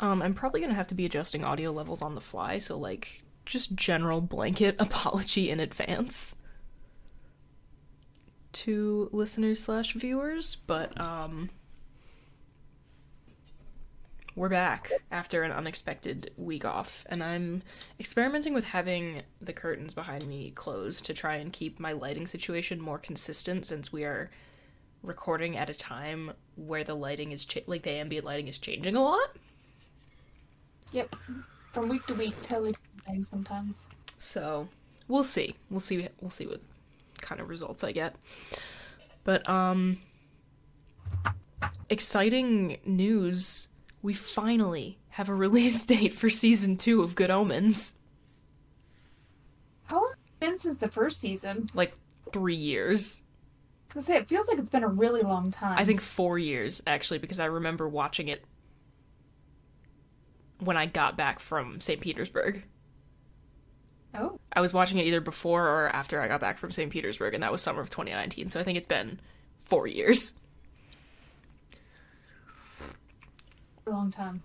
Um, I'm probably gonna have to be adjusting audio levels on the fly, so like just general blanket apology in advance to listeners slash viewers, but um we're back after an unexpected week off, and I'm experimenting with having the curtains behind me closed to try and keep my lighting situation more consistent since we are recording at a time where the lighting is cha- like the ambient lighting is changing a lot. Yep. From week to week, totally different things sometimes. So we'll see. We'll see. We'll see what kind of results I get. But um, exciting news! We finally have a release date for season two of Good Omens. How long has it been since the first season? Like three years. I was gonna say it feels like it's been a really long time. I think four years actually, because I remember watching it when I got back from St. Petersburg. Oh, I was watching it either before or after I got back from St. Petersburg, and that was summer of 2019. So I think it's been four years. a long time.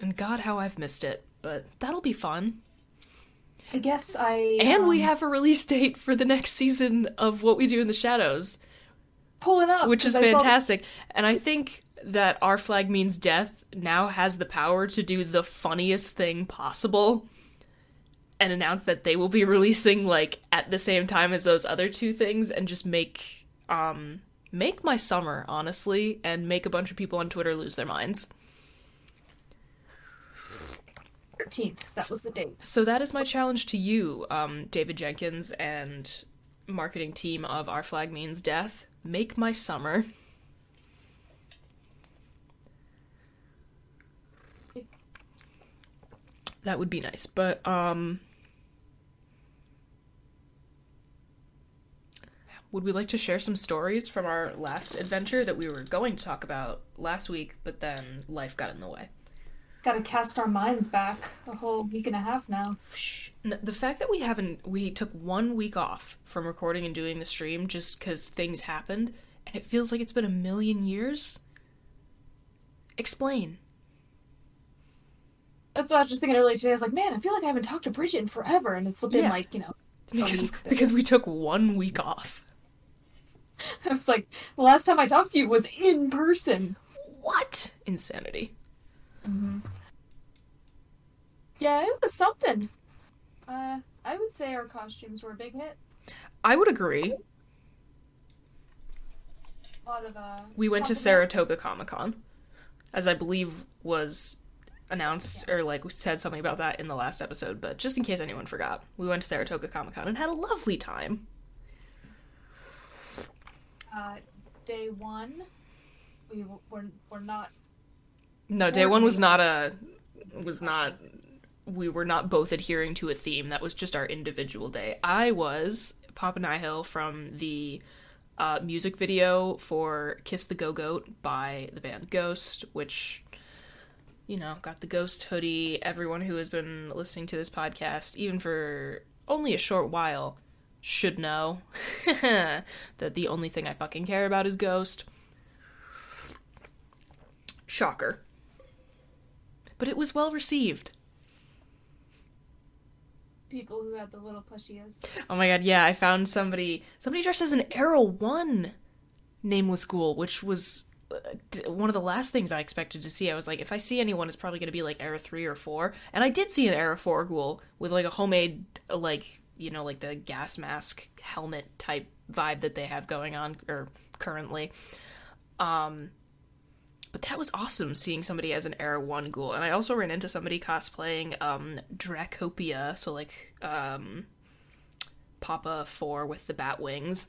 And God, how I've missed it. But that'll be fun. I guess I And we um, have a release date for the next season of What We Do in the Shadows, Pulling up, which is I saw- fantastic. And I think that Our Flag Means Death now has the power to do the funniest thing possible and announce that they will be releasing like at the same time as those other two things and just make um make my summer honestly and make a bunch of people on Twitter lose their minds. 13th. That was the date. So that is my challenge to you, um, David Jenkins and marketing team of Our Flag Means Death. Make my summer. That would be nice, but um would we like to share some stories from our last adventure that we were going to talk about last week, but then life got in the way? Got to cast our minds back a whole week and a half now. The fact that we haven't we took one week off from recording and doing the stream just because things happened and it feels like it's been a million years explain That's what I was just thinking earlier today. I was like, man, I feel like I haven't talked to Bridget in forever, and it's been Yeah. like you know. because, because we took one week off I was like, the last time I talked to you was in person. what insanity Yeah, it was something. Uh, I would say our costumes were a big hit. i would agree A lot of uh. we went to saratoga comic-con as i believe was announced or like said something about that in the last episode but just in case anyone forgot we went to saratoga comic-con and had a lovely time Uh, day one, we were were not. No, day one was not a was not we were not both adhering to a theme. That was just our individual day. I was Papa Nihil from the uh, music video for Kiss the Go Goat by the band Ghost, which you know, got the Ghost hoodie. Everyone who has been listening to this podcast, even for only a short while, should know that the only thing I fucking care about is Ghost. Shocker. But it was well received. People who had the little plushies. Oh my god, yeah, I found somebody somebody dressed as an Era 1 nameless ghoul, which was one of the last things I expected to see. I was like, if I see anyone, it's probably going to be like Era 3 or 4. And I did see an Era 4 ghoul with like a homemade, uh, like, you know, like the gas mask helmet type vibe that they have going on, or currently. Um, but that was awesome seeing somebody as an Era 1 ghoul. And I also ran into somebody cosplaying um, Dracopia, so like um, Papa 4 with the bat wings.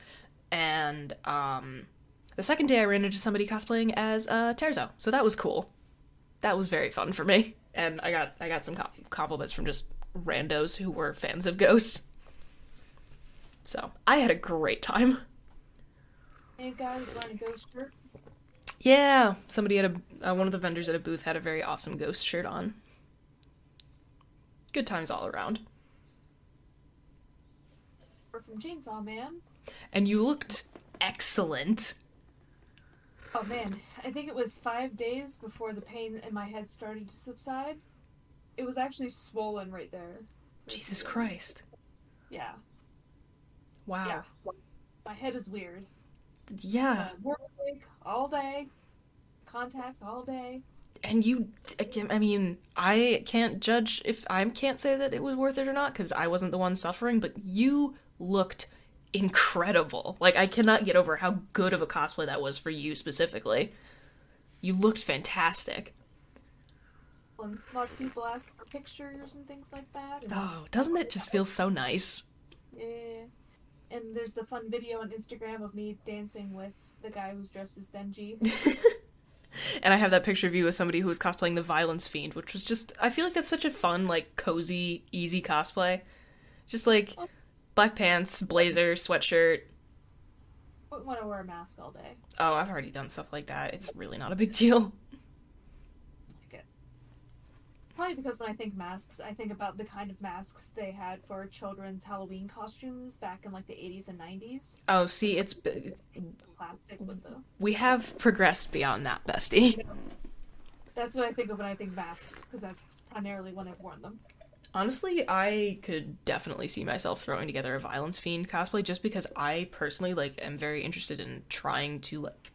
And um, the second day I ran into somebody cosplaying as uh, Terzo, so that was cool. that was very fun for me, and I got I got some com- compliments from just randos who were fans of Ghost. So I had a great time. Hey guys, wearing a ghost shirt. Yeah, somebody at a uh, one of the vendors at a booth had a very awesome Ghost shirt on. Good times all around. We're from Chainsaw Man. And you looked excellent. Oh man, I think it was five days before the pain in my head started to subside. It was actually swollen right there. Jesus. Christ. Yeah, Wow. yeah. My head is weird. Yeah. Uh, work all day, contacts all day. And you, I mean, I can't judge if I can't say that it was worth it or not because I wasn't the one suffering, but you looked incredible. Like, I cannot get over how good of a cosplay that was for you specifically. You looked fantastic. And lots of people ask for pictures and things like that. Oh, doesn't it just feel so nice? yeah. And there's the fun video on Instagram of me dancing with the guy who's dressed as Denji. And I have that picture of you with somebody who was cosplaying the Violence Fiend, which was just, I feel like that's such a fun, like, cozy, easy cosplay. Just like oh, black pants, blazer, sweatshirt. Wouldn't want to wear a mask all day. Oh, I've already done stuff like that. It's really not a big deal. Like. Probably because when I think masks, I think about the kind of masks they had for children's Halloween costumes back in like the 80s and 90s. Oh, see, it's Plastic with the. we have progressed beyond that, bestie. That's what I think of when I think masks, because that's primarily when I've worn them. Honestly, I could definitely see myself throwing together a Violence Fiend cosplay just because I personally like am very interested in trying to like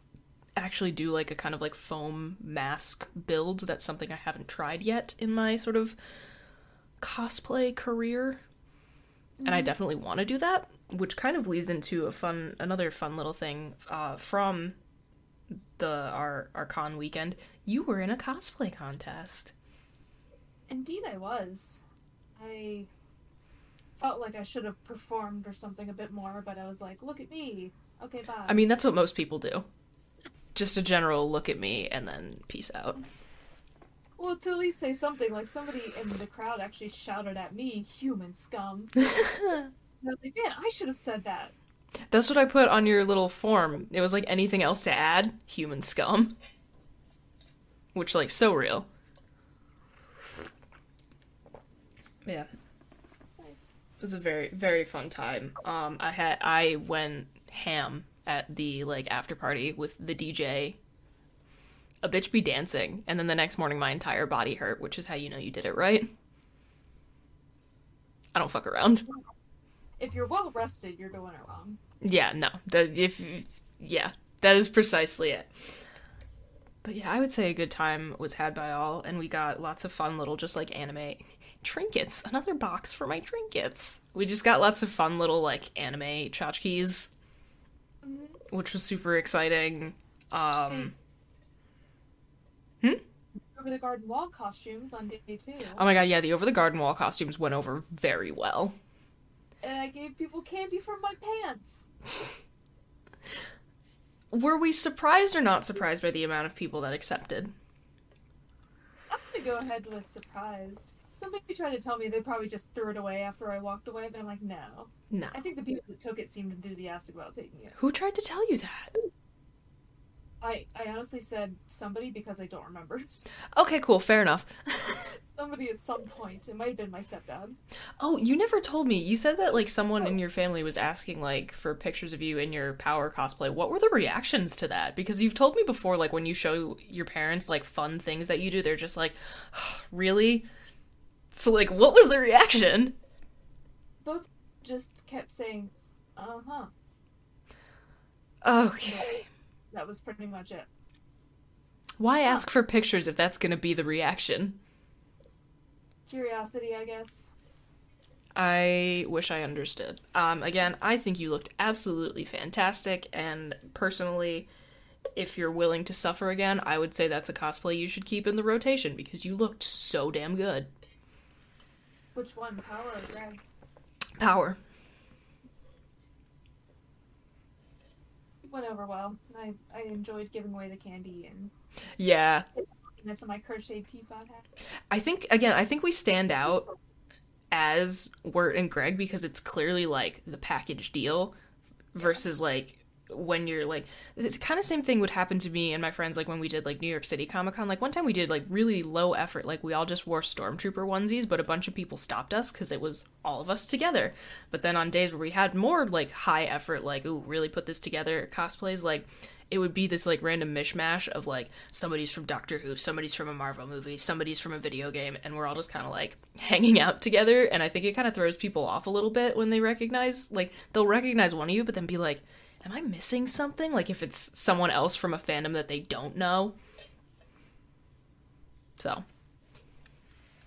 actually do like a kind of like foam mask build. That's something I haven't tried yet in my sort of cosplay career. And I definitely want to do that, which kind of leads into a fun another fun little thing uh, from the our our con weekend. You were in a cosplay contest. Indeed, I was. I felt like I should have performed or something a bit more, but I was like, look at me. Okay, bye. I mean, that's what most people do. Just a general look at me and then peace out. well, to at least say something, like somebody in the crowd actually shouted at me, human scum. and I was like, man, I should have said that. That's what I put on your little form. It was like anything else to add? Human scum. Which, like, so real. Yeah, Nice. it was a very, very fun time. Um, I had, I went ham at the, like, after party with the DJ. A bitch be dancing, and then the next morning my entire body hurt, which is how you know you did it right. I don't fuck around. If you're well rested, you're doing it wrong. Yeah, no. That if yeah, that is precisely it. But yeah, I would say a good time was had by all, and we got lots of fun little just like anime trinkets. Another box for my trinkets. We just got lots of fun little like anime tchotchkes, which was super exciting. Um, Over the garden wall costumes on day two. oh my god, yeah, the over the garden wall costumes went over very well. And I gave people candy from my pants. Were we surprised or not surprised by the amount of people that accepted? I'm gonna go ahead with surprised. Somebody tried to tell me they probably just threw it away after I walked away, but I'm like, no. No. I think the people who took it seemed enthusiastic about taking it. Who tried to tell you that? I, I honestly said somebody because I don't remember. Okay, cool, fair enough. somebody at some point. It might have been my stepdad. Oh, you never told me. You said that like someone in oh. your family was asking like for pictures of you in your power cosplay. What were the reactions to that? Because you've told me before like when you show your parents like fun things that you do, they're just like, "Really?" So like what was the reaction? Both just kept saying, uh huh. Okay. That was pretty much it. Why ask for pictures if that's going to be the reaction? Curiosity, I guess. I wish I understood. Um, again, I think you looked absolutely fantastic, and personally, if you're willing to suffer again, I would say that's a cosplay you should keep in the rotation because you looked so damn good. Which one, Power or Greg? Power. It went over well. I, I enjoyed giving away the candy and Yeah. That's my crocheted teapot hat. I think again, I think we stand out as Wirt and Greg because it's clearly like the package deal versus like when you're like it's kind of same thing would happen to me and my friends like when we did like New York City Comic Con like one time we did like really low effort like we all just wore stormtrooper onesies but a bunch of people stopped us cuz it was all of us together but then on days where we had more like high effort like ooh really put this together cosplays like it would be this like random mishmash of like somebody's from Doctor Who, somebody's from a Marvel movie, somebody's from a video game, and we're all just kind of like hanging out together. And I think it kind of throws people off a little bit when they recognize, like, they'll recognize one of you, but then be like, am I missing something? Like, if it's someone else from a fandom that they don't know. So,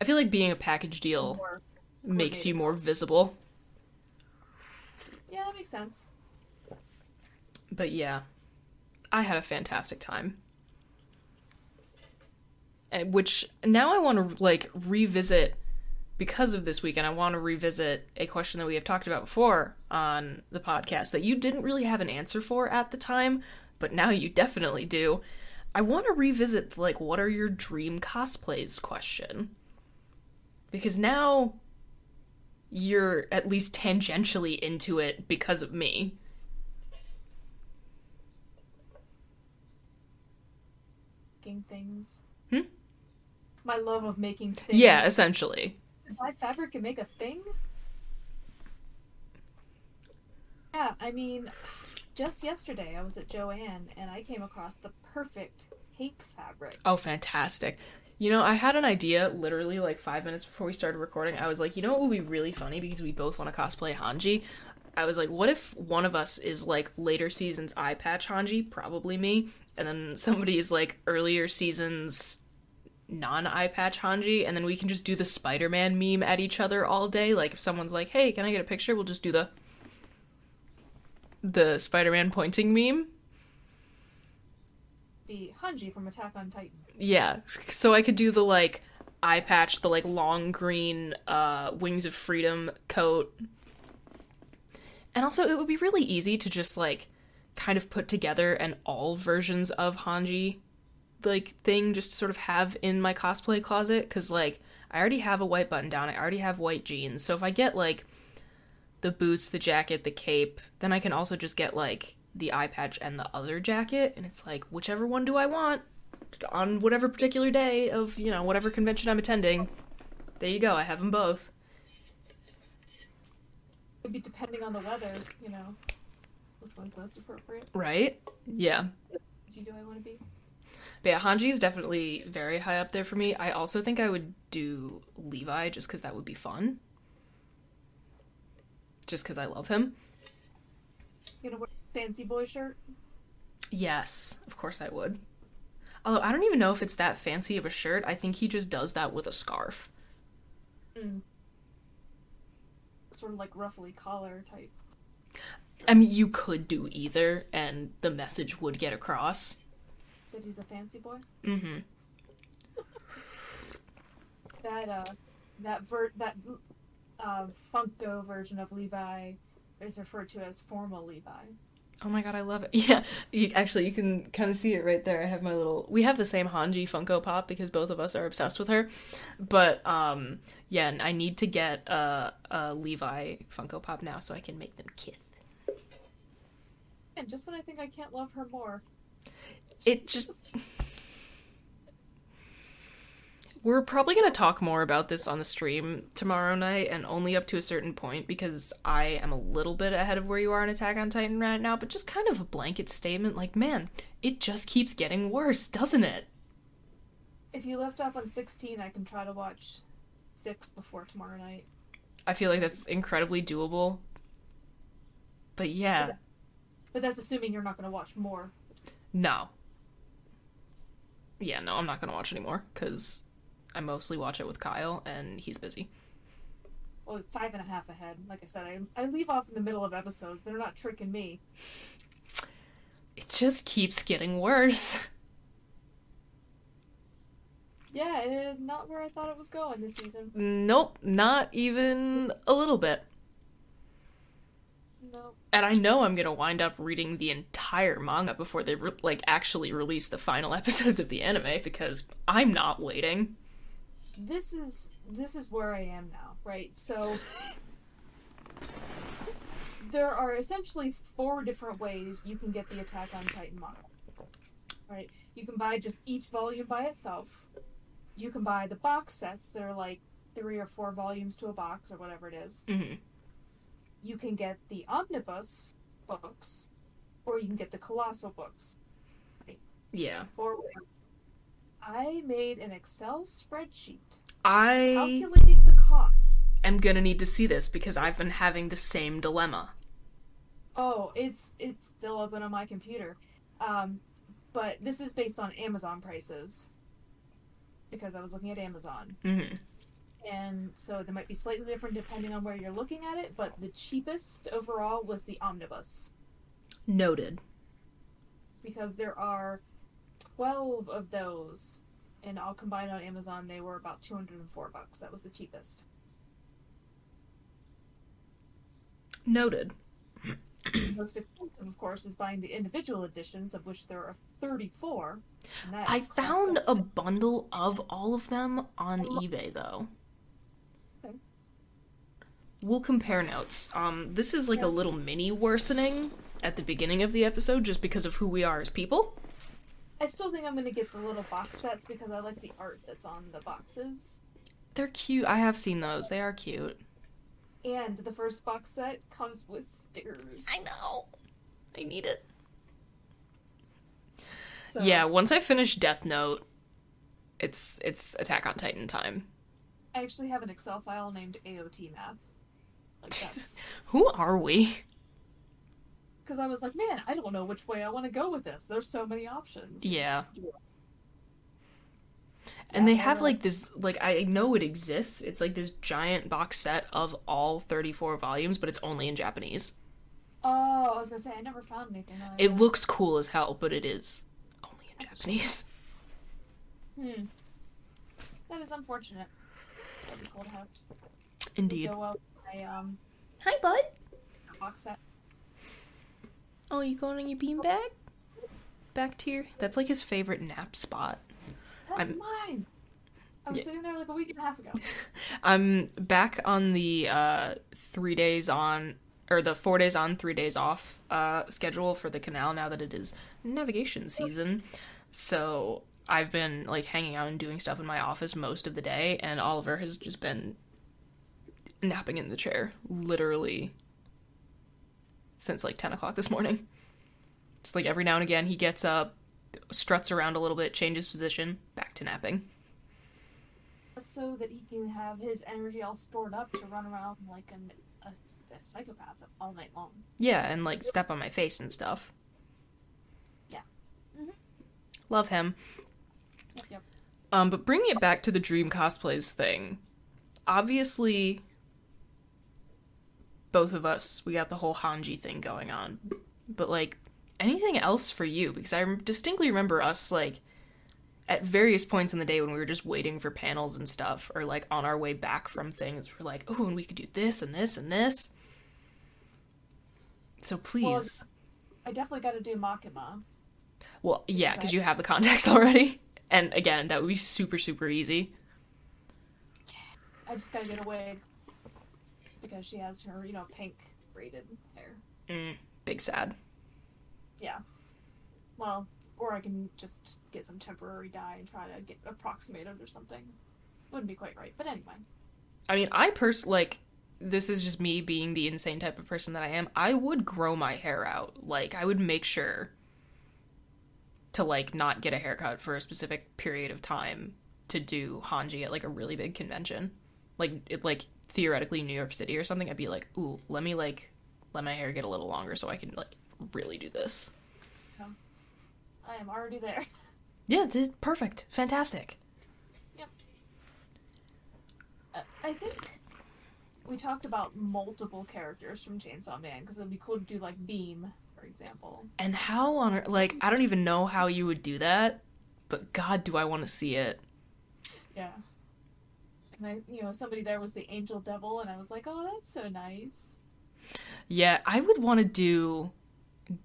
I feel like being a package deal More makes you more visible. Yeah, that makes sense. But yeah, I had a fantastic time. Uh, Which now I want to like revisit because of this weekend. I want to revisit a question that we have talked about before on the podcast that you didn't really have an answer for at the time, but now you definitely do. I want to revisit like what are your dream cosplays question. Because now you're at least tangentially into it because of me. Making things. Hmm? My love of making things. Yeah, essentially. Buy fabric and make a thing? Yeah, I mean, just yesterday I was at Joann and I came across the perfect cape fabric. Oh, fantastic. You know, I had an idea literally like five minutes before we started recording. I was like, you know what would be really funny because we both want to cosplay Hanji? I was like, what if one of us is like later seasons eye patch Hanji? Probably me. And then somebody is like earlier seasons non eye patch Hanji. And then we can just do the Spider Man meme at each other all day. Like if someone's like, hey, can I get a picture? We'll just do the. The Spider Man pointing meme. The Hanji from Attack on Titan. Yeah, so I could do the like eye patch, the like long green uh Wings of Freedom coat. And also it would be really easy to just like kind of put together an all versions of Hanji like thing just to sort of have in my cosplay closet cuz like I already have a white button down, I already have white jeans. So if I get like the boots, the jacket, the cape, then I can also just get like the eye patch and the other jacket and it's like whichever one do I want? on whatever particular day of you know whatever convention I'm attending. There you go. I have them both. It'd be depending on the weather, you know, which one's most appropriate. Right? Yeah. Which you do I want to be? But yeah, Hanji is definitely very high up there for me. I also think I would do Levi just because that would be fun. Just because I love him. You know, wear a fancy boy shirt. Yes, of course I would. Although I don't even know if it's that fancy of a shirt. I think he just does that with a scarf. Mm. Sort of like ruffly collar type. I mean, you could do either, and the message would get across. That he's a fancy boy. Mm-hmm. That uh, that ver- that uh, Funko version of Levi is referred to as formal Levi. Oh my god, I love it. Yeah, you, actually, you can kind of see it right there. I have my little. We have the same Hanji Funko Pop because both of us are obsessed with her. But um, yeah, and I need to get a, a Levi Funko Pop now so I can make them kiss. And just when I think I can't love her more, It just. We're probably going to talk more about this on the stream tomorrow night and only up to a certain point because I am a little bit ahead of where you are in Attack on Titan right now, but just kind of a blanket statement like, man, it just keeps getting worse, doesn't it? if you left off on 16, I can try to watch six before tomorrow night. I feel like that's incredibly doable. But yeah, But that's assuming you're not going to watch more. no. Yeah, no, I'm not going to watch anymore because I mostly watch it with Kyle and he's busy. Well, five and a half ahead. Like I said, I, I leave off in the middle of episodes. They're not tricking me. It just keeps getting worse. Yeah, not where I thought it was going this season. Nope, not even a little bit. No. And I know I'm gonna wind up reading the entire manga before they re- like actually release the final episodes of the anime because I'm not waiting. This is this is where I am now, right? So there are essentially four different ways you can get the Attack on Titan manga. Right? You can buy just each volume by itself. You can buy the box sets that are like three or four volumes to a box or whatever it is. hmm You can get the omnibus books, or you can get the colossal books. Yeah, Four ways. I made an Excel spreadsheet I calculating the cost. I am gonna need to see this because I've been having the same dilemma. Oh, it's it's still open on my computer. Um, but this is based on Amazon prices because I was looking at Amazon, hmm and so they might be slightly different depending on where you're looking at it. But the cheapest overall was the omnibus Noted. because there are twelve of those, and all combined on Amazon they were about two hundred and four bucks. That was the cheapest. Noted. The most expensive, of course, is buying the individual editions, of which there are thirty-four. I found a bundle of all of them on eBay though. We'll compare notes. Um, this is like a little mini worsening at the beginning of the episode just because of who we are as people. I still think I'm gonna get the little box sets because I like the art that's on the boxes. They're cute. I have seen those. They are cute. And the first box set comes with stickers. I know. I need it. So, Yeah, once I finish Death Note, it's it's Attack on Titan time. I actually have an Excel file named AOT Math. Like that's Who are we? because I was like, man, I don't know which way I want to go with this. There's so many options. Yeah. Yeah. And they have like this like I know it exists. It's like this giant box set of all 34 volumes, but it's only in Japanese. Oh, I was gonna say I never found anything. Like It that. looks cool as hell, but it is only in That's Japanese. Hmm. That is unfortunate. That'd be cool to have. Indeed. Um Hi, bud. box. Oh, you going on your beanbag? Back to your. That's like his favorite nap spot. That's I'm- mine. I was Yeah. sitting there like a week and a half ago. I'm back on the uh, three days on, or the four days on, three days off uh, schedule for the canal now that it is navigation season. So I've been like hanging out and doing stuff in my office most of the day, and Oliver has just been napping in the chair literally since like 10 o'clock this morning. Just like every now and again, he gets up, struts around a little bit, changes position, back to napping. So that he can have his energy all stored up to run around like an, a, a psychopath all night long. Yeah, and like step on my face and stuff. Yeah. Mhm. Love him. Yep, yep. Um, but bringing it back to the dream cosplays thing, obviously, both of us we got the whole Hanji thing going on, but like anything else for you? Because I distinctly remember us like at various points in the day when we were just waiting for panels and stuff, or like on our way back from things, we're like, oh, and we could do this and this and this. So please. I definitely got to do Makima. Well, yeah, because you have the context already. And again, that would be super, super easy. I just gotta get a wig because she has her, you know, pink braided hair. Mm, big sad. Yeah. Well, or I can just get some temporary dye and try to get approximate it or something. Wouldn't be quite right, but anyway. I mean, I pers like this is just me being the insane type of person that I am. I would grow my hair out. Like I would make sure to like not get a haircut for a specific period of time to do Hanji at like a really big convention. Like it like theoretically New York City or something, I'd be like, "Ooh, let me like let my hair get a little longer so I can like really do this." I am already there. Yeah, th- perfect. Fantastic. Uh, I think we talked about multiple characters from Chainsaw Man because it'd be cool to do like Beam, for example. And how on like, I don't even know how you would do that, but God, do I want to see it. Yeah. And I, you know, somebody there was the Angel Devil, and I was like, oh, that's so nice. Yeah, I would want to do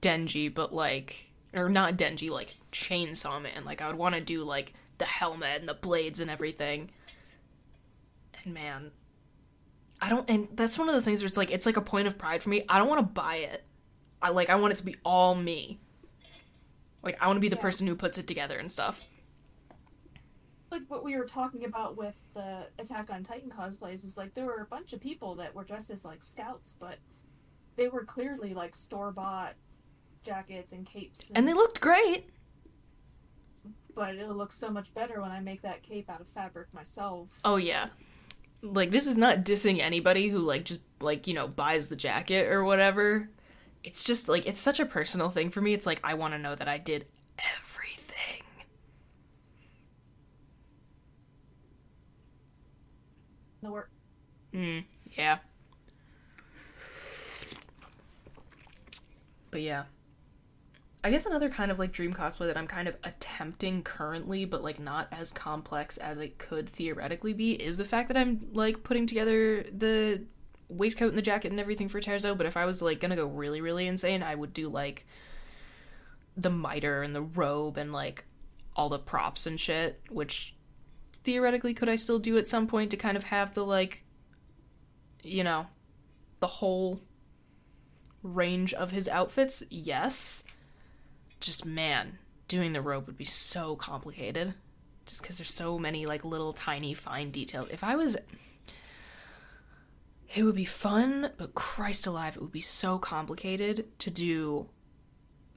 Denji, but like, or not Denji, like Chainsaw Man. Like, I would want to do like the helmet and the blades and everything. And man, I don't, and that's one of those things where it's like, it's like a point of pride for me. I don't want to buy it. I like, I want it to be all me. Like, I want to be the Yeah. person who puts it together and stuff. Like what we were talking about with the Attack on Titan cosplays is like there were a bunch of people that were dressed as like scouts, but they were clearly like store bought jackets and capes. And they looked great. but it'll look so much better when I make that cape out of fabric myself. Oh yeah. Like this is not dissing anybody who like just like, you know, buys the jacket or whatever. It's just like it's such a personal thing for me. It's like I want to know that I did everything. The work. Mm, yeah. But yeah. I guess another kind of like dream cosplay that I'm kind of attempting currently, but like not as complex as it could theoretically be, is the fact that I'm like putting together the waistcoat and the jacket and everything for Terzo. But if I was like gonna go really, really insane, I would do like the miter and the robe and like all the props and shit, which theoretically could I still do at some point to kind of have the like you know, the whole range of his outfits? Yes. Just man, doing the robe would be so complicated. Just because there's so many like little tiny fine details. If I was it would be fun, but Christ alive, it would be so complicated to do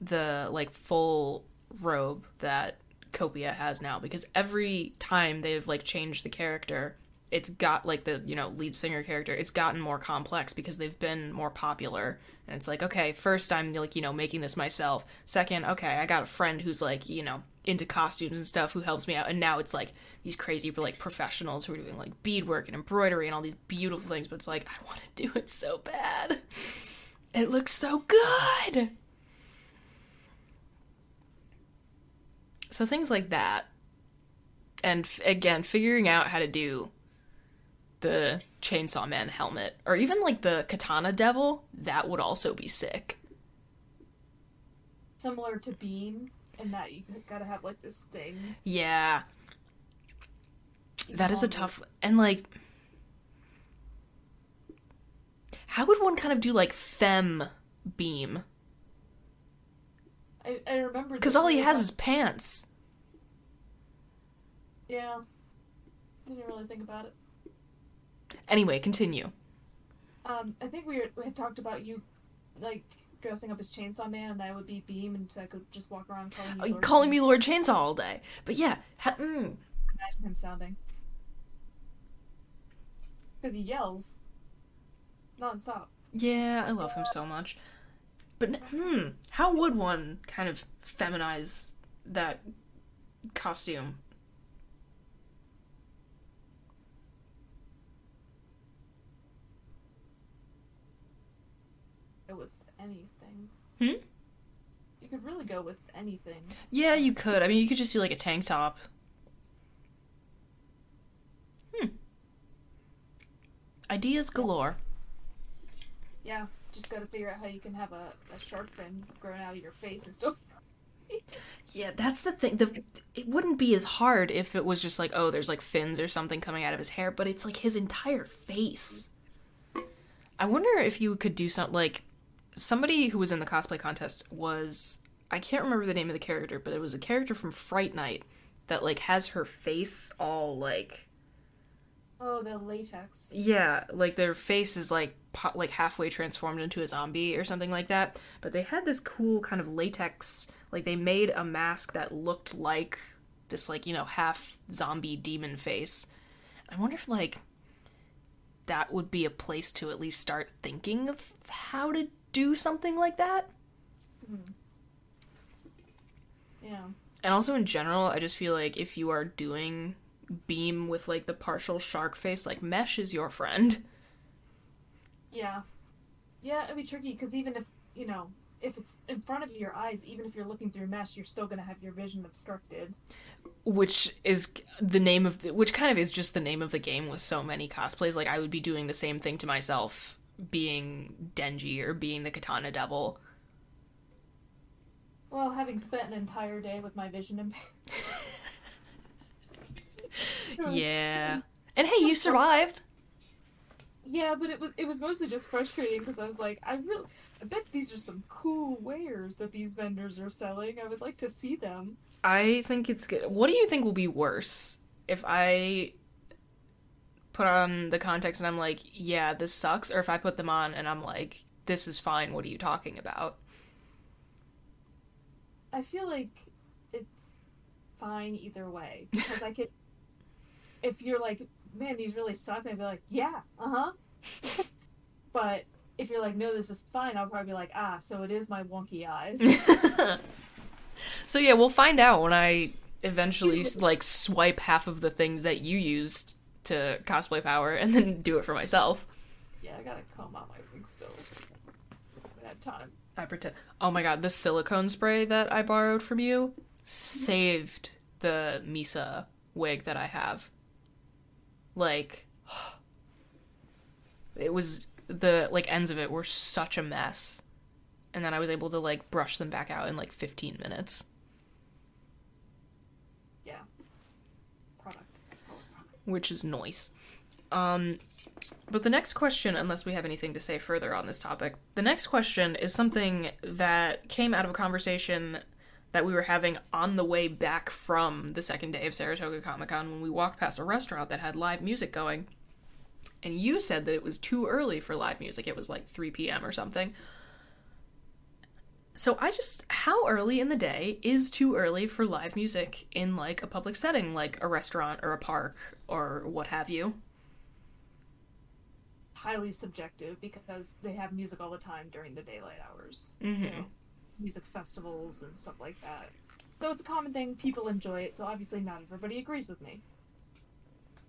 the like full robe that Copia has now because every time they've like changed the character, it's got like the, you know, lead singer character, it's gotten more complex because they've been more popular. And it's like, okay, first I'm like, you know, making this myself. Second, okay, I got a friend who's like, you know, into costumes and stuff who helps me out. And now it's like these crazy like professionals who are doing like beadwork and embroidery and all these beautiful things, but it's like I want to do it so bad. It looks so good. So things like that. And f- again, figuring out how to do the Chainsaw Man helmet or even like the Katana Devil, that would also be sick. Similar to Beam, and that you gotta have like this thing. Yeah, that is a tough and like how would one kind of do like fem beam? I, I remember Because all he has is pants. yeah. Didn't really think about it. Anyway, continue. Um, I think we, were, we had talked about you, like dressing up as Chainsaw Man, and that would be Beam, and so I could just walk around calling you. Uh, Lord calling me Lord Chainsaw all day. But yeah, ha- mm, Imagine him sounding. Because he yells nonstop. yeah, I love him so much. But hmm, how would one kind of feminize that costume? With anything. Hmm? You could really go with anything. Yeah, you could. I mean, you could just do like a tank top. Hmm. Ideas galore. Yeah, just gotta figure out how you can have a, a shark fin growing out of your face and still. Yeah, that's the thing. The it wouldn't be as hard if it was just like, oh, there's like fins or something coming out of his hair, but it's like his entire face. I wonder if you could do something like somebody who was in the cosplay contest was I can't remember the name of the character, but it was a character from Fright Night that like has her face all like Oh, the latex. Yeah, like their face is like po- like halfway transformed into a zombie or something like that. But they had this cool kind of latex, like they made a mask that looked like this like, you know, half zombie demon face. I wonder if like that would be a place to at least start thinking of how to do something like that. Hmm. Yeah. And also in general, I just feel like if you are doing beam with like the partial shark face, like mesh is your friend. Yeah. Yeah, it'd be tricky because even if, you know, if it's in front of your eyes, even if you're looking through mesh, you're still going to have your vision obstructed. which is the name of the, which kind of is just the name of the game with so many cosplays like i would be doing the same thing to myself being Denji or being the Katana Devil. Well, having spent an entire day with my vision impaired. Yeah. And hey, you survived. Yeah, but it was it was mostly just frustrating because I was like, I really, I bet these are some cool wares that these vendors are selling. I would like to see them. I think it's good. What do you think will be worse if I put on the context and I'm like, yeah, this sucks, or if I put them on and I'm like, this is fine. What are you talking about? I feel like it's fine either way because I could. If you're like, man, these really suck, I'd be like, yeah, uh huh. but if you're like, no, this is fine, I'll probably be like, ah, so it is my wonky eyes. So yeah, we'll find out when I eventually like swipe half of the things that you used to cosplay power and then do it for myself. yeah, I gotta comb out my wig still. I had time. I pretend. Oh my god, the silicone spray that I borrowed from you saved the Misa wig that I have. Like, it was the like ends of it were such a mess, and then I was able to like brush them back out in like 15 minutes. Yeah. Product. which is noise. Um, but the next question, unless we have anything to say further on this topic, the next question is something that came out of a conversation that we were having on the way back from the second day of Saratoga Comic Con when we walked past a restaurant that had live music going. And you said that it was too early for live music. It was like 3 p.m. or something. So I just how early in the day is too early for live music in like a public setting like a restaurant or a park or what have you? Highly subjective because they have music all the time during the daylight hours. Mhm. You know, music festivals and stuff like that. So it's a common thing. People enjoy it. So obviously not everybody agrees with me.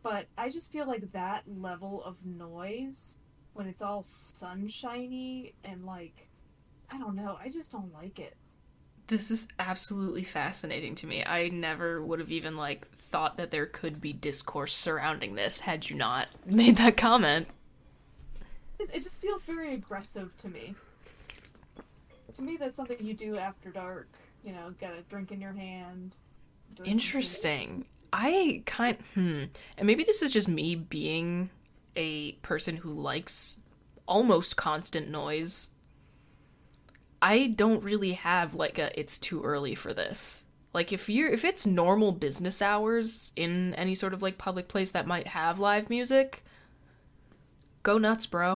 But I just feel like that level of noise when it's all sunshiny and like I don't know. I just don't like it. This is absolutely fascinating to me. I never would have even like thought that there could be discourse surrounding this had you not made that comment. It it just feels very aggressive to me. To me, that's something you do after dark. You know, get a drink in your hand. Interesting. I kind hmm. And maybe this is just me being a person who likes almost constant noise. I don't really have like a it's too early for this. Like if you're if it's normal business hours in any sort of like public place that might have live music, go nuts, bro.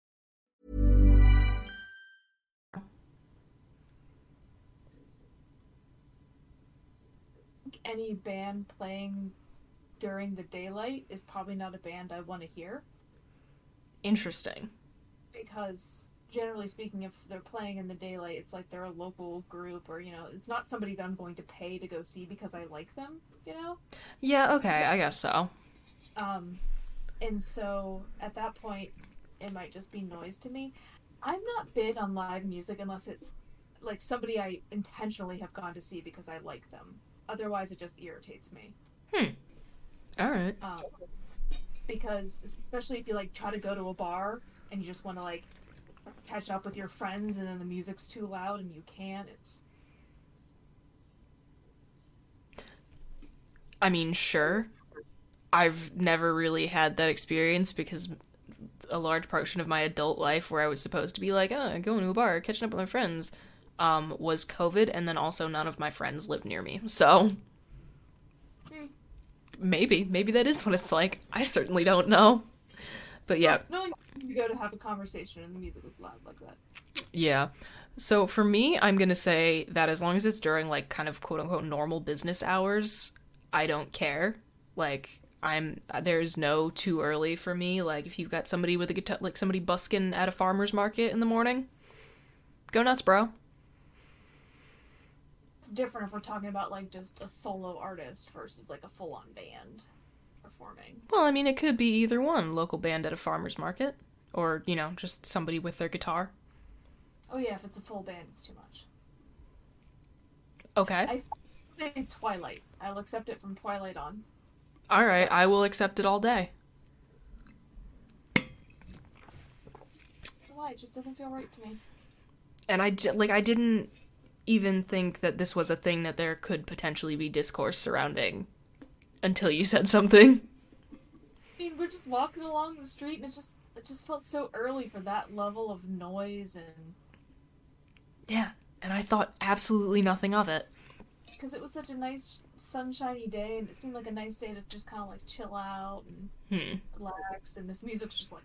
Any band playing during the daylight is probably not a band I want to hear Interesting. because generally speaking if they're playing in the daylight it's like they're a local group or you know it's not somebody that I'm going to pay to go see because I like them you know Yeah, okay, I guess so. um and so at that point it might just be noise to me I'm not big on live music unless it's like somebody I intentionally have gone to see because I like them otherwise it just irritates me Hmm. All right. um, because especially if you like try to go to a bar and you just want to like catch up with your friends and then the music's too loud and you can't it's I mean, sure. I've never really had that experience because a large portion of my adult life where I was supposed to be like, oh, going to a bar, catching up with my friends, um, was COVID, and then also none of my friends live near me. So maybe, maybe that is what it's like. I certainly don't know. But yeah, you go to have a conversation and the music is loud like that. Yeah. So for me, I'm going to say that as long as it's during like kind of quote unquote normal business hours, I don't care. Like I'm there's no too early for me. Like if you've got somebody with a guitar like somebody busking at a farmer's market in the morning, go nuts, bro. Different if we're talking about like just a solo artist versus like a full on band performing. Well, I mean it could be either one, local band at a farmer's market or, you know, just somebody with their guitar. Oh yeah, if it's a full band, it's too much. Okay. I say Twilight. I'll accept it from Twilight on. All right, I will accept it all day. Why? It just doesn't feel right to me. and I like I didn't even think that this was a thing that there could potentially be discourse surrounding until you said something. I mean, we're just walking along the street, and it just it just felt so early for that level of noise, and Yeah, and I thought absolutely nothing of it. because it was such a nice sunshiny day, and it seemed like a nice day to just kind of like chill out and Hmm. relax, and this music's just like.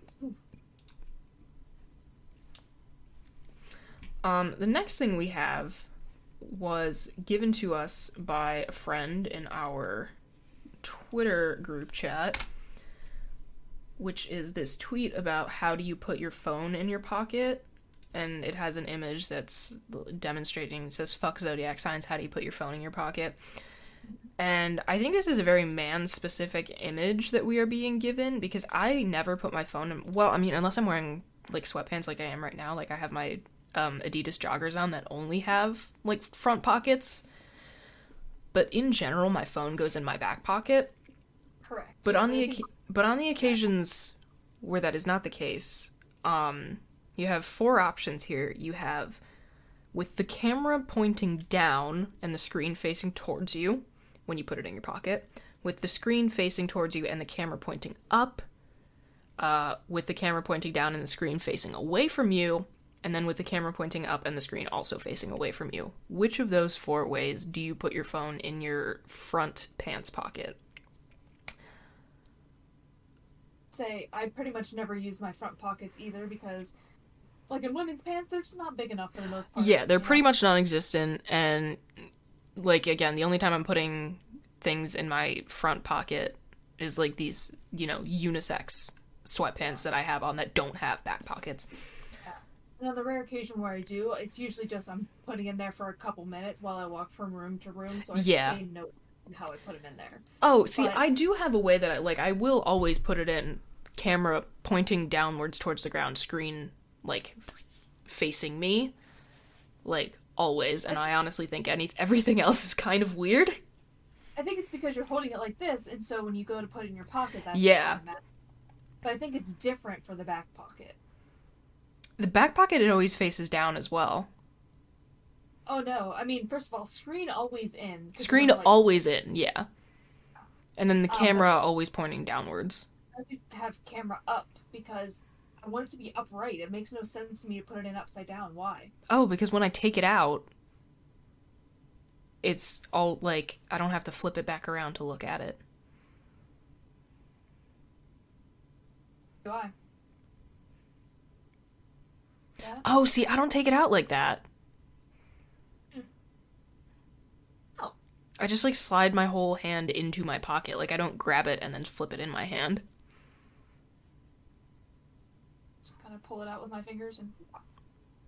Um, the next thing we have was given to us by a friend in our Twitter group chat, which is this tweet about how do you put your phone in your pocket. And it has an image that's demonstrating, it says, fuck zodiac signs, how do you put your phone in your pocket? And I think this is a very man specific image that we are being given because I never put my phone in. Well, I mean, unless I'm wearing like sweatpants like I am right now, like I have my um, Adidas joggers on that only have like front pockets. But in general, my phone goes in my back pocket. Correct. But on the but on the occasions where that is not the case, um, you have four options here. You have with the camera pointing down and the screen facing towards you when you put it in your pocket, with the screen facing towards you and the camera pointing up, uh, with the camera pointing down and the screen facing away from you, and then with the camera pointing up and the screen also facing away from you. Which of those four ways do you put your phone in your front pants pocket? say I pretty much never use my front pockets either because, like in women's pants, they're just not big enough for the most part. Yeah, they're pretty much non-existent, and like again, the only time I'm putting things in my front pocket is like these, you know, unisex sweatpants that I have on that don't have back pockets. And on the rare occasion where I do, it's usually just I'm putting in there for a couple minutes while I walk from room to room, so I Yeah. can note how I put them in there. Oh, see, But- I do have a way that I like. I will always put it in camera pointing downwards towards the ground, screen like f- facing me, like always. And I honestly think any everything else is kind of weird. I think it's because you're holding it like this, and so when you go to put it in your pocket, that's Yeah. But I think it's different for the back pocket. The back pocket it always faces down as well. Oh no! I mean, first of all, screen always in. Screen like, always in, yeah. And then the Um, camera always pointing downwards. I just have camera up because I want it to be upright. It makes no sense to me to put it in upside down. Why? Oh, because when I take it out, it's all like I don't have to flip it back around to look at it. Do I? Yeah. Oh, see, I don't take it out like that. Hmm. Oh. I just like slide my whole hand into my pocket. Like I don't grab it and then flip it in my hand. Just kind of pull it out with my fingers and.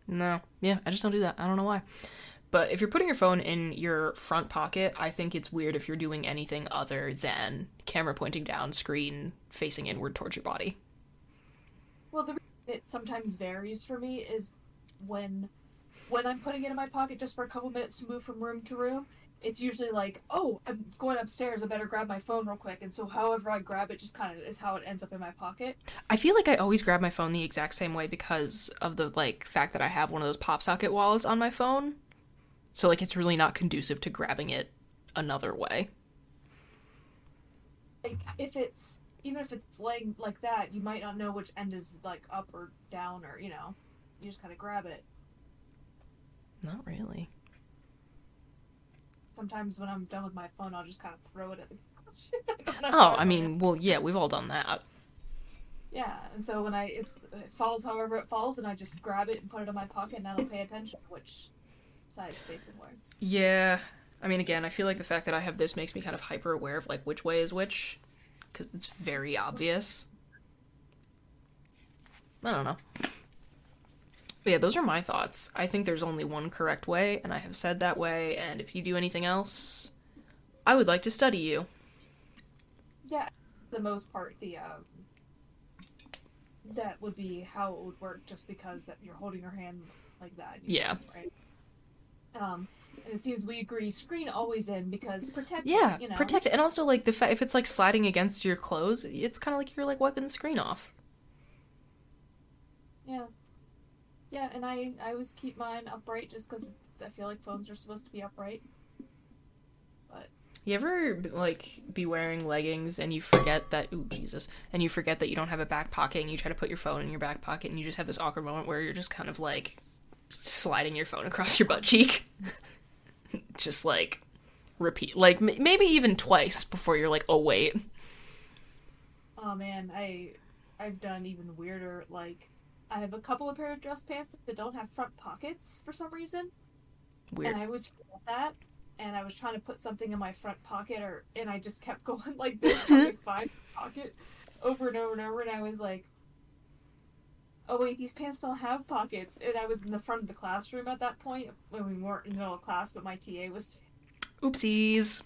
No. Yeah, I just don't do that. I don't know why. But if you're putting your phone in your front pocket, I think it's weird if you're doing anything other than camera pointing down, screen facing inward towards your body. Well, the it sometimes varies for me is when when I'm putting it in my pocket just for a couple minutes to move from room to room. It's usually like, oh, I'm going upstairs. I better grab my phone real quick. And so, however I grab it, just kind of is how it ends up in my pocket. I feel like I always grab my phone the exact same way because of the like fact that I have one of those pop socket wallets on my phone. So like it's really not conducive to grabbing it another way. Like if it's even if it's laying like that, you might not know which end is like up or down or you know, you just kind of grab it. Not really. Sometimes when I'm done with my phone, I'll just kind of throw it at the couch. Oh, I mean, well, yeah, we've all done that. Yeah, and so when I it falls however it falls, and I just grab it and put it in my pocket, and I don't pay attention which side it's facing where. Yeah. I mean, again, I feel like the fact that I have this makes me kind of hyper aware of like which way is which, because it's very obvious. I don't know. But yeah, those are my thoughts. I think there's only one correct way, and I have said that way. And if you do anything else, I would like to study you. Yeah, the most part, the um, that would be how it would work, just because that you're holding your hand like that. Yeah. know, Right. Um, it seems we agree screen always in because protect. it, Yeah, you know. protect it, and also like the fa- if it's like sliding against your clothes, it's kind of like you're like wiping the screen off. Yeah. Yeah, and I I always keep mine upright just because I feel like phones are supposed to be upright. But You ever like be wearing leggings and you forget that ooh Jesus and you forget that you don't have a back pocket and you try to put your phone in your back pocket and you just have this awkward moment where you're just kind of like sliding your phone across your butt cheek, just like repeat like m- maybe even twice before you're like oh wait Oh man, I I've done even weirder. Like, I have a couple of pair of dress pants that don't have front pockets for some reason, weird and I always forget that. And I was trying to put something in my front pocket, or and I just kept going like this, like five pocket, over and over and over, and I was like, "Oh wait, these pants don't have pockets." And I was in the front of the classroom at that point when we weren't in the middle of class, but my TA was. oopsies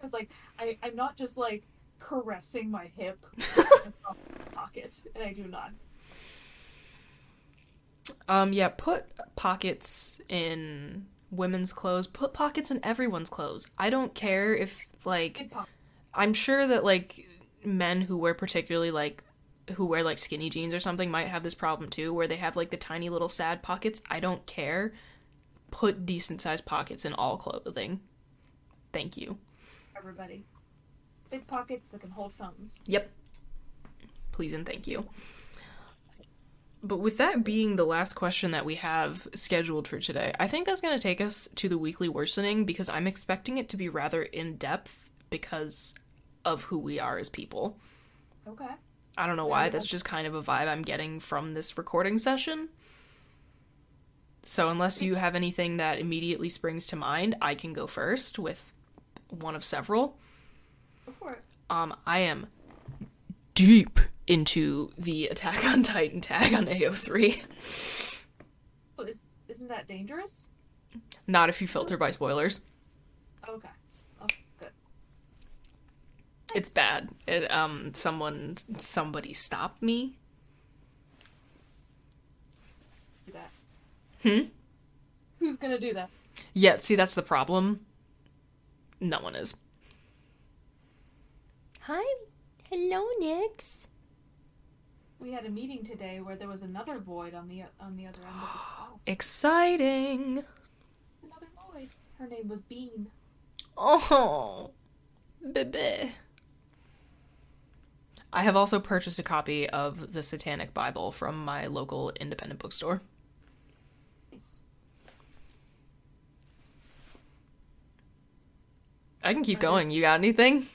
I was like, I I'm not just like caressing my hip pocket, and I do not. um yeah put pockets in women's clothes put pockets in everyone's clothes I don't care if like I'm sure that like men who wear particularly like who wear like skinny jeans or something might have this problem too where they have like the tiny little sad pockets. I don't care. Put decent sized pockets in all clothing. Thank you. everybody. Big pockets that can hold phones. Yep. Please and thank you. But with that being the last question that we have scheduled for today, I think that's going to take us to the weekly worsening because I'm expecting it to be rather in depth because of who we are as people. Okay. I don't know why. That's just kind of a vibe I'm getting from this recording session. So, unless you have anything that immediately springs to mind, I can go first with one of several. Go for it. Um, I am deep into the Attack on Titan tag on AO3. Oh, is, isn't that dangerous? Not if you filter by spoilers. Okay. Good. It's bad. It, um, someone, somebody stopped me. Do that. Hmm? Who's gonna do that? Yeah, see, that's the problem. No one is. Hi. Hello, Nix. We had a meeting today where there was another void on the on the other end of the call. Exciting. Another void. Her name was Bean. Oh, baby. I have also purchased a copy of the Satanic Bible from my local independent bookstore. Nice. I can keep going. You got anything?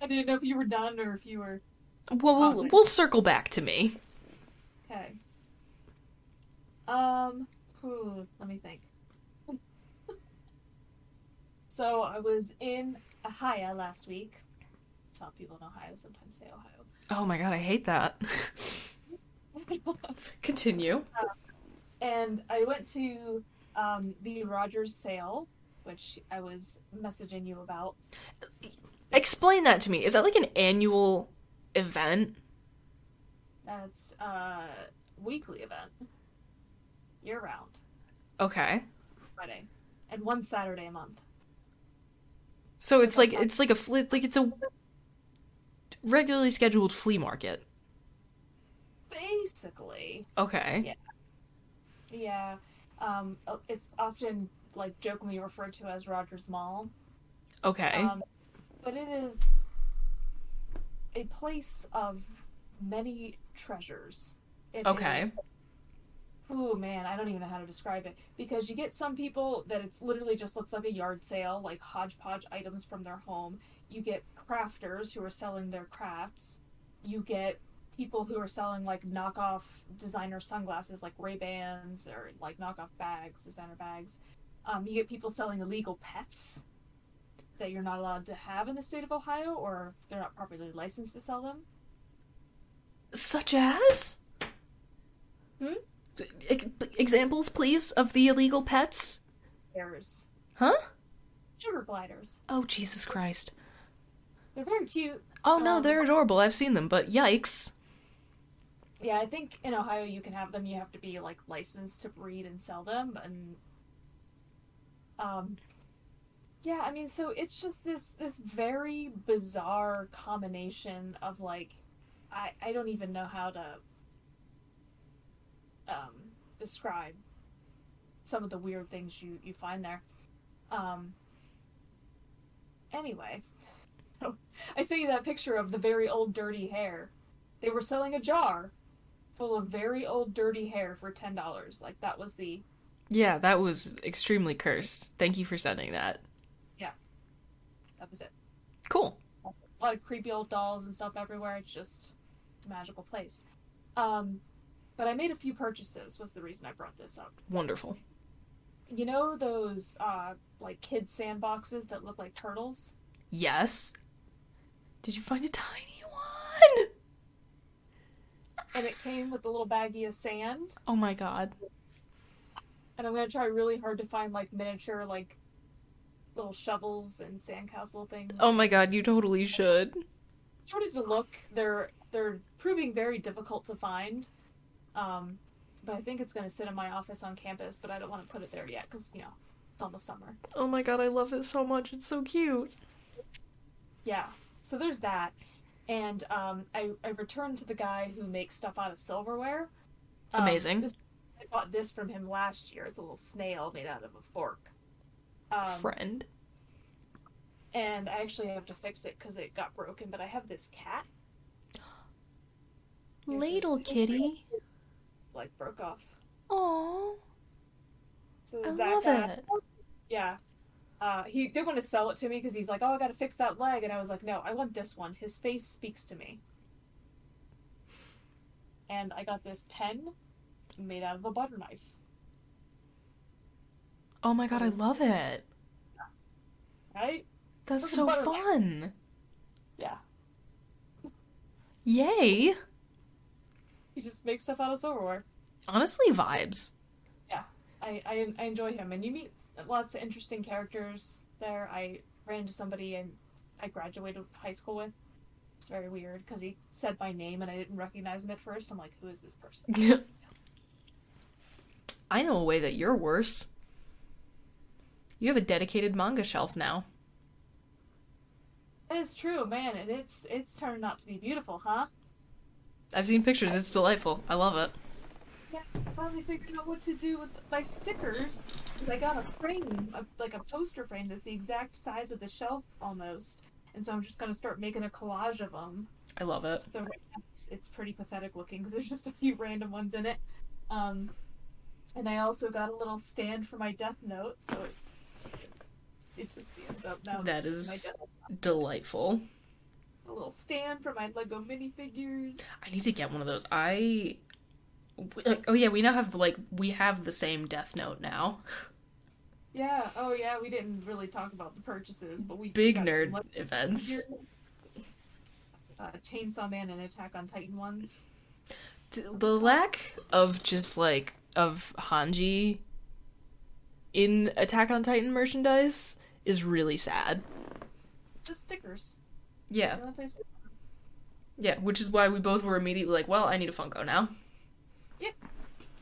I didn't know if you were done or if you were Well, we'll, we'll circle back to me. okay. Um. Ooh, let me think. so I was in Ohio last week. Some people in Ohio sometimes say Ohio. Oh my god, I hate that. Continue. and I went to um, the Rogers sale, which I was messaging you about. Explain that to me. Is that like an annual event? That's a weekly event, year round, Okay. Friday, and one Saturday a month. So it's like it's like a like it's a regularly scheduled flea market. Basically, Okay. Yeah. yeah. Um, it's often like jokingly referred to as Rogers Mall. Okay. Um, but it is a place of many treasures. It Okay. Oh man, I don't even know how to describe it because you get some people that it literally just looks like a yard sale, like hodgepodge items from their home. You get crafters who are selling their crafts. You get people who are selling like knockoff designer sunglasses, like Ray Bans, or like knockoff bags, designer bags. Um, you get people selling illegal pets that you're not allowed to have in the state of Ohio, or they're not properly licensed to sell them. Such as? Hmm? E- examples, please, of the illegal pets? Bears, Huh? sugar gliders. Oh, Jesus Christ. They're very cute. Oh, no, Um, they're adorable. I've seen them, but yikes. Yeah, I think in Ohio you can have them. You have to be like licensed to breed and sell them, and um, yeah, I mean, so it's just this this very bizarre combination of like, I I don't even know how to um describe some of the weird things you you find there. Um. Anyway, I sent you that picture of the very old dirty hair. They were selling a jar full of very old dirty hair for ten dollars. Like that was the Yeah, that was extremely cursed. Thank you for sending that. Yeah. That was it. Cool. A lot of creepy old dolls and stuff everywhere. It's just it's a magical place. Um, but I made a few purchases. Was the reason I brought this up. Wonderful. You know those uh like kids sandboxes that look like turtles? Yes. Did you find a tiny one? And it came with a little baggie of sand. Oh my god. And I'm gonna try really hard to find like miniature like little shovels and sandcastle things. Oh my god, you totally should. started to look. They're they're proving very difficult to find. Um, but I think it's going to sit in my office on campus. But I don't want to put it there yet because you know it's almost summer. Oh my god, I love it so much. It's so cute. Yeah. So there's that. And um, I I returned to the guy who makes stuff out of silverware. Um, Amazing. this- I bought this from him last year. It's a little snail made out of a fork. Um, Friend. and I actually have to fix it because it got broken. But I have this cat. Here's Ladle kitty. It's like broke off. Aww. So I there's that love it. Yeah. Uh, he did want to sell it to me because he's like, "Oh, I got to fix that leg," and I was like, "No, I want this one. His face speaks to me." And I got this pen made out of a butter knife. Oh my god, I love it. Right? That's so butter knife. fun. Yeah. Yay. He just makes stuff out of silverware. Honestly, vibes. I, I I enjoy him, and you meet lots of interesting characters there. I ran into somebody and I graduated high school with. It's very weird because he said my name and I didn't recognize him at first. I'm like, who is this person? I know a way that you're worse. You have a dedicated manga shelf now. That is true, man, and it's it's turned out to be beautiful, huh? I've seen pictures. It's delightful. I love it. Yeah, I finally figured out what to do with my stickers. I got a frame, a, like a poster frame that's the exact size of the shelf almost, and so I'm just gonna start making a collage of them. I love it. So it's, it's pretty pathetic looking because there's just a few random ones in it. Um, and I also got a little stand for my Death Note, so it, it just stands up now. That is delightful. a little stand for my Lego minifigures. I need to get one of those. I like, oh yeah, we now have like we have the same Death Note now. Yeah. Oh yeah. We didn't really talk about the purchases, but we Big nerd some events. Uh, Chainsaw Man and Attack on Titan ones. The, lack of just like of Hanji in Attack on Titan merchandise is really sad. Just stickers. Yeah, That's the only place- yeah, which is why we both were immediately like, well, I need a Funko now.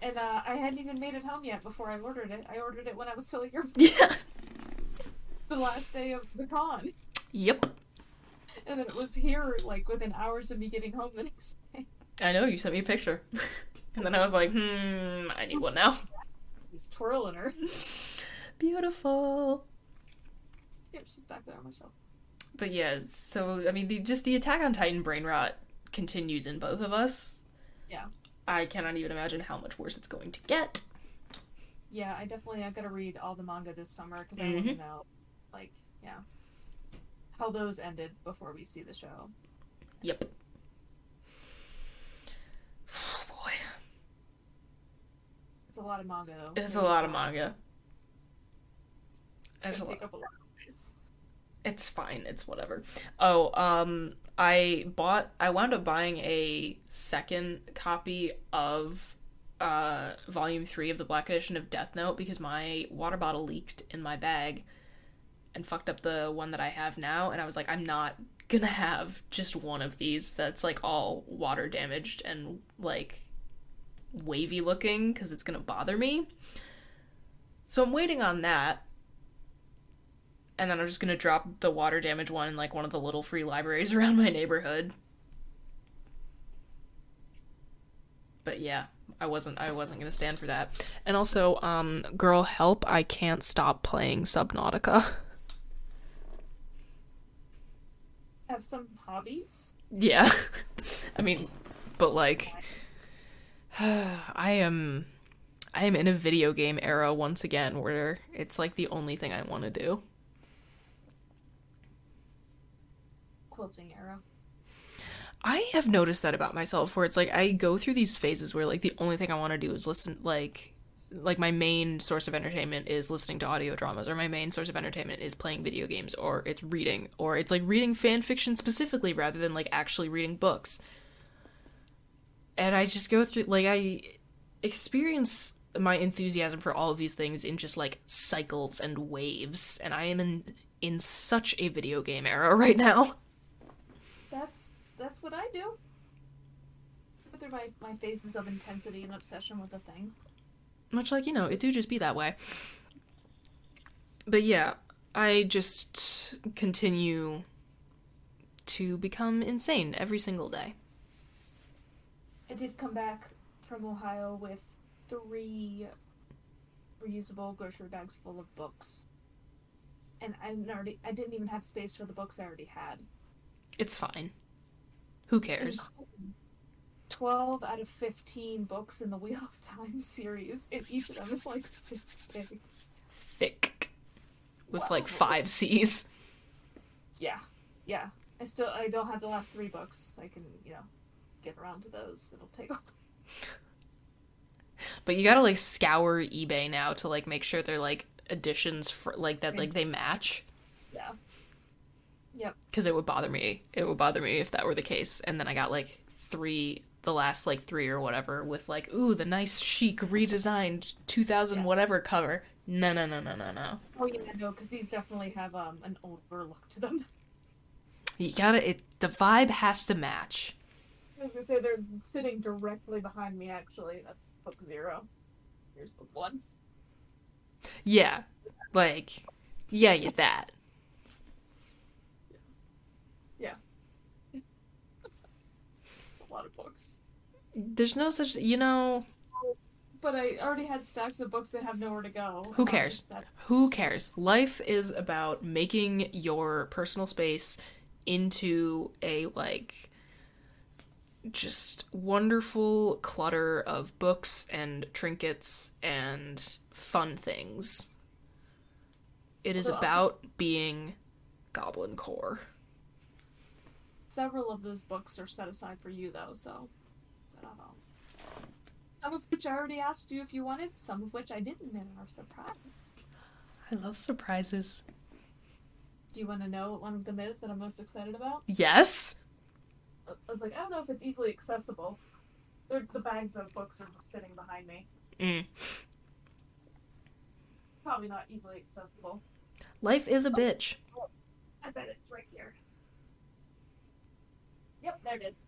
And uh, I hadn't even made it home yet before I ordered it. I ordered it when I was still at your Yeah. the last day of the con, Yep. and then it was here like within hours of me getting home the next day. I know you sent me a picture, and then I was like, hmm, I need one now. He's twirling her. Beautiful. yep, she's back there on my shelf. but yeah, so I mean, the, just the Attack on Titan brain rot continues in both of us. Yeah. I cannot even imagine how much worse it's going to get. Yeah, I definitely I gotta read all the manga this summer because I want to know, like, yeah, how those ended before we see the show. Yep. Oh boy, It's a lot of manga though. it's a lot of manga. It's a lot. up a lot of space. It's fine. It's whatever. Oh, um, I bought. I wound up buying a second copy of uh volume three of the black edition of Death Note because my water bottle leaked in my bag and fucked up the one that I have now. And I was like, I'm not gonna have just one of these that's like all water damaged and like wavy looking because it's gonna bother me. So I'm waiting on that and then I'm just gonna drop the water damage one in like one of the little free libraries around my neighborhood. But yeah, I wasn't I wasn't gonna stand for that. And also, um, girl help, I can't stop playing Subnautica. Have some hobbies. Yeah. I mean, but like I am I am in a video game era once again where it's like the only thing I want to do. Era. I have noticed that about myself where it's like I go through these phases where like the only thing I want to do is listen like like my main source of entertainment is listening to audio dramas or my main source of entertainment is playing video games or it's reading or it's like reading fan fiction specifically rather than like actually reading books. And I just go through like I experience my enthusiasm for all of these things in just like cycles and waves and I am in in such a video game era right now. That's that's what I do. Go through my, my phases of intensity and obsession with a thing. Much like, you know, it do just be that way. But yeah, I just continue to become insane every single day. I did come back from Ohio with three reusable grocery bags full of books. And I already I didn't even have space for the books I already had. It's fine. Who cares? Twelve out of fifteen books in the Wheel of Time series, and each of them is like big. Thick. With Wow. like five C's. Yeah, yeah. I still I don't have the last three books. I can you know get around to those. It'll take. But you gotta like scour eBay now to like make sure they're like editions for like that like they match. Yeah. Yep. Because it would bother me. It would bother me if that were the case. And then I got like three, the last like three or whatever, with like, ooh, the nice chic redesigned 2000 Yeah. whatever cover. No, no, no, no, no, no. Oh yeah, no, because these definitely have um an older look to them. You gotta, it, the vibe has to match. I was gonna say they're sitting directly behind me. Actually, that's book zero. Here's book one. Yeah. Like, yeah, get that. Yeah. it's a lot of books. There's no such, you know, But I already had stacks of books that have nowhere to go. Who cares? that- Who cares? Life is about making your personal space into a like just wonderful clutter of books and trinkets and fun things. It is about being goblin core. Several of those books are set aside for you, though, so I don't know. Some of which I already asked you if you wanted, some of which I didn't and are surprised. I love surprises. Do you want to know what one of them is that I'm most excited about? Yes. I was like, I don't know if it's easily accessible. They're, the bags of books are just sitting behind me. Mm. It's probably not easily accessible. Life is a bitch. I bet it's right here. Yep, there it is.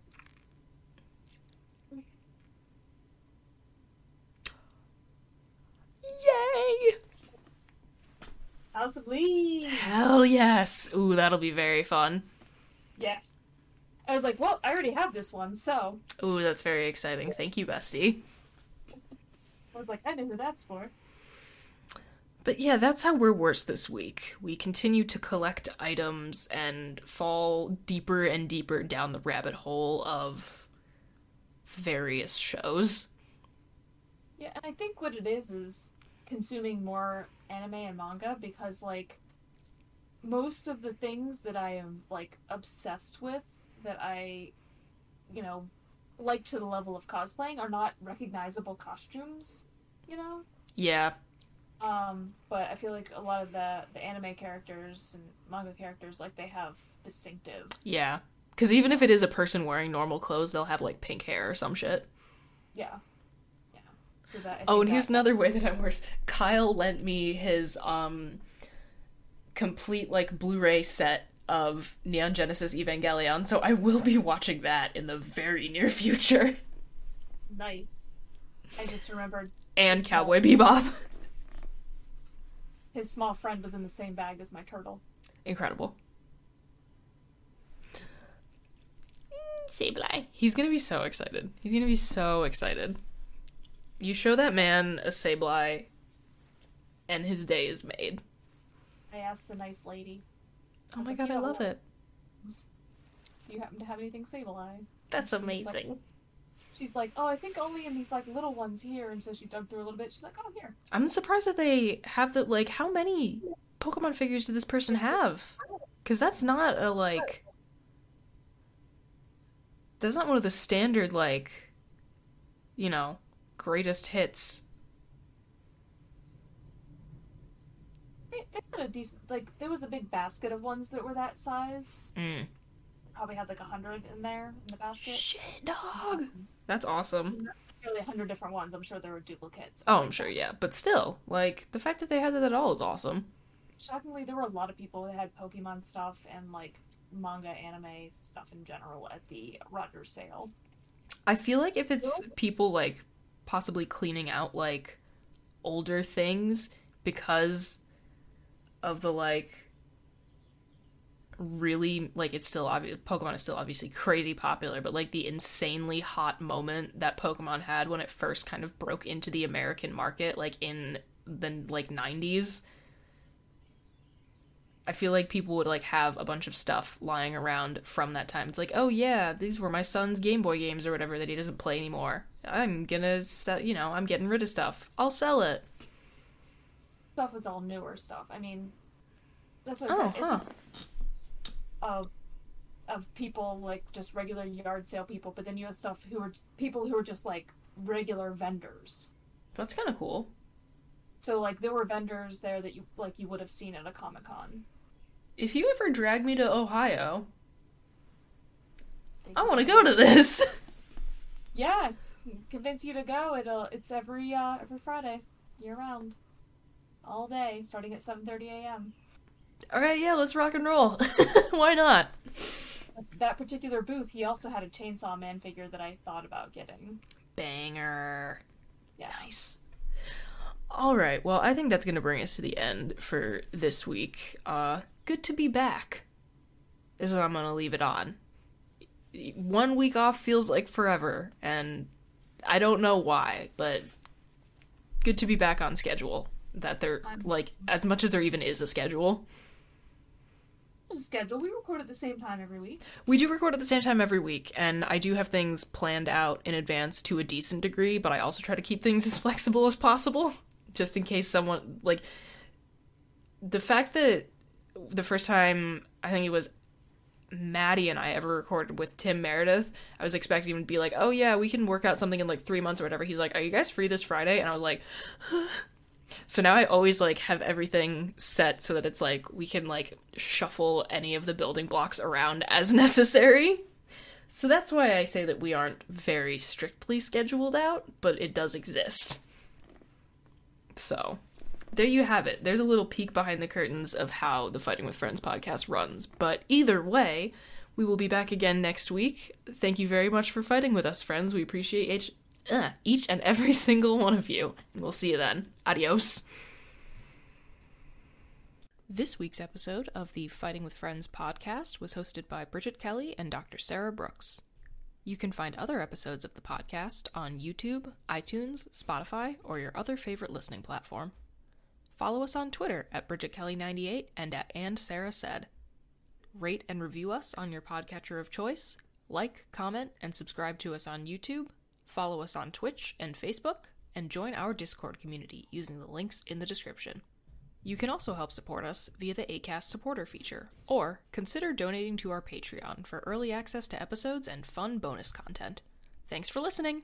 Yay! House of Leaves! Hell yes. Ooh, that'll be very fun. Yeah. I was like, well, I already have this one, so Ooh, that's very exciting. Thank you, bestie. I was like, I know who that's for. But yeah, that's how we're worse this week. We continue to collect items and fall deeper and deeper down the rabbit hole of various shows. Yeah, and I think what it is is consuming more anime and manga because like most of the things that I am like obsessed with that I you know like to the level of cosplaying are not recognizable costumes, you know? Yeah. Um, but I feel like a lot of the the anime characters and manga characters like they have distinctive. Yeah. Because even if it is a person wearing normal clothes, they'll have like pink hair or some shit. Yeah. So that Oh, and here's another way that I'm worse. Kyle lent me his um complete like Blu-ray set of Neon Genesis Evangelion, so I will be watching that in the very near future. nice. I just remembered And Small. Cowboy Bebop. his small friend was in the same bag as my turtle. Incredible. Sableye. He's gonna be so excited. He's gonna be so excited. You show that man a Sableye, and his day is made. I asked the nice lady, Oh my like, god, I love it. "Do you happen to have anything Sableye?" That's She's like- amazing. She's like, "Oh, I think only in these like little ones here." And so she dug through a little bit. She's like, "Oh, here." I'm surprised that they have the like. How many Pokemon figures did this person have? Because that's not a like. That's not one of the standard like. You know, greatest hits. They, they had a decent like. There was a big basket of ones that were that size. Mm. Probably had like a hundred in there in the basket. Shit, dog. That's awesome. Nearly a hundred different ones. I'm sure there were duplicates. Oh, I'm sure, yeah. But still, like the fact that they had that at all is awesome. Shockingly, there were a lot of people that had Pokemon stuff and like manga, anime stuff in general at the Rogers sale. I feel like if it's people like possibly cleaning out like older things because of the like really like it's still obvious Pokemon is still obviously crazy popular, but like the insanely hot moment that Pokemon had when it first kind of broke into the American market like in the like 90s I feel like people would like have a bunch of stuff lying around from that time. It's like, oh yeah, these were my son's Game Boy games or whatever that he doesn't play anymore. I'm gonna sell, you know, I'm getting rid of stuff. I'll sell it. Stuff was all newer stuff. I mean, that's what I Oh, said. huh. It's of of people like just regular yard sale people, but then you have stuff who are people who are just like regular vendors. That's kind of cool. So like there were vendors there that you like you would have seen at a comic con. If you ever drag me to Ohio, I want to go to this. Yeah, convince you to go. It'll it's every uh every Friday, year round, all day, starting at seven thirty a.m. All right, yeah, let's rock and roll. Why not? That particular booth, he also had a Chainsaw Man figure that I thought about getting. Banger. Yeah, Nice. All right. Well, I think that's going to bring us to the end for this week. Uh good to be back. Is what I'm going to leave it on. One week off feels like forever and I don't know why, but good to be back on schedule. That there like as much as there even is a schedule. There's a schedule. We record at the same time every week. We do record at the same time every week, and I do have things planned out in advance to a decent degree, but I also try to keep things as flexible as possible, just in case someone, like, the fact that the first time I think it was Maddie and I ever recorded with Tim Meredith, I was expecting him to be like, oh yeah, we can work out something in like three months or whatever. He's like, are you guys free this Friday? And I was like, so now I always like have everything set so that it's like we can like shuffle any of the building blocks around as necessary. So that's why I say that we aren't very strictly scheduled out, but it does exist. So, there you have it. There's a little peek behind the curtains of how the Fighting with Friends podcast runs. But either way, we will be back again next week. Thank you very much for fighting with us, friends. We appreciate each, uh, each and every single one of you. And we'll see you then. Adios. This week's episode of the Fighting with Friends podcast was hosted by Bridget Kelley and Dr. Sarah Brookes. You can find other episodes of the podcast on YouTube, iTunes, Spotify, or your other favorite listening platform. Follow us on Twitter at Bridget Kelley98 and at And Sarah Said. Rate and review us on your podcatcher of choice. Like, comment, and subscribe to us on YouTube. Follow us on Twitch and Facebook, and join our Discord community using the links in the description. You can also help support us via the ACAST supporter feature, or consider donating to our Patreon for early access to episodes and fun bonus content. Thanks for listening!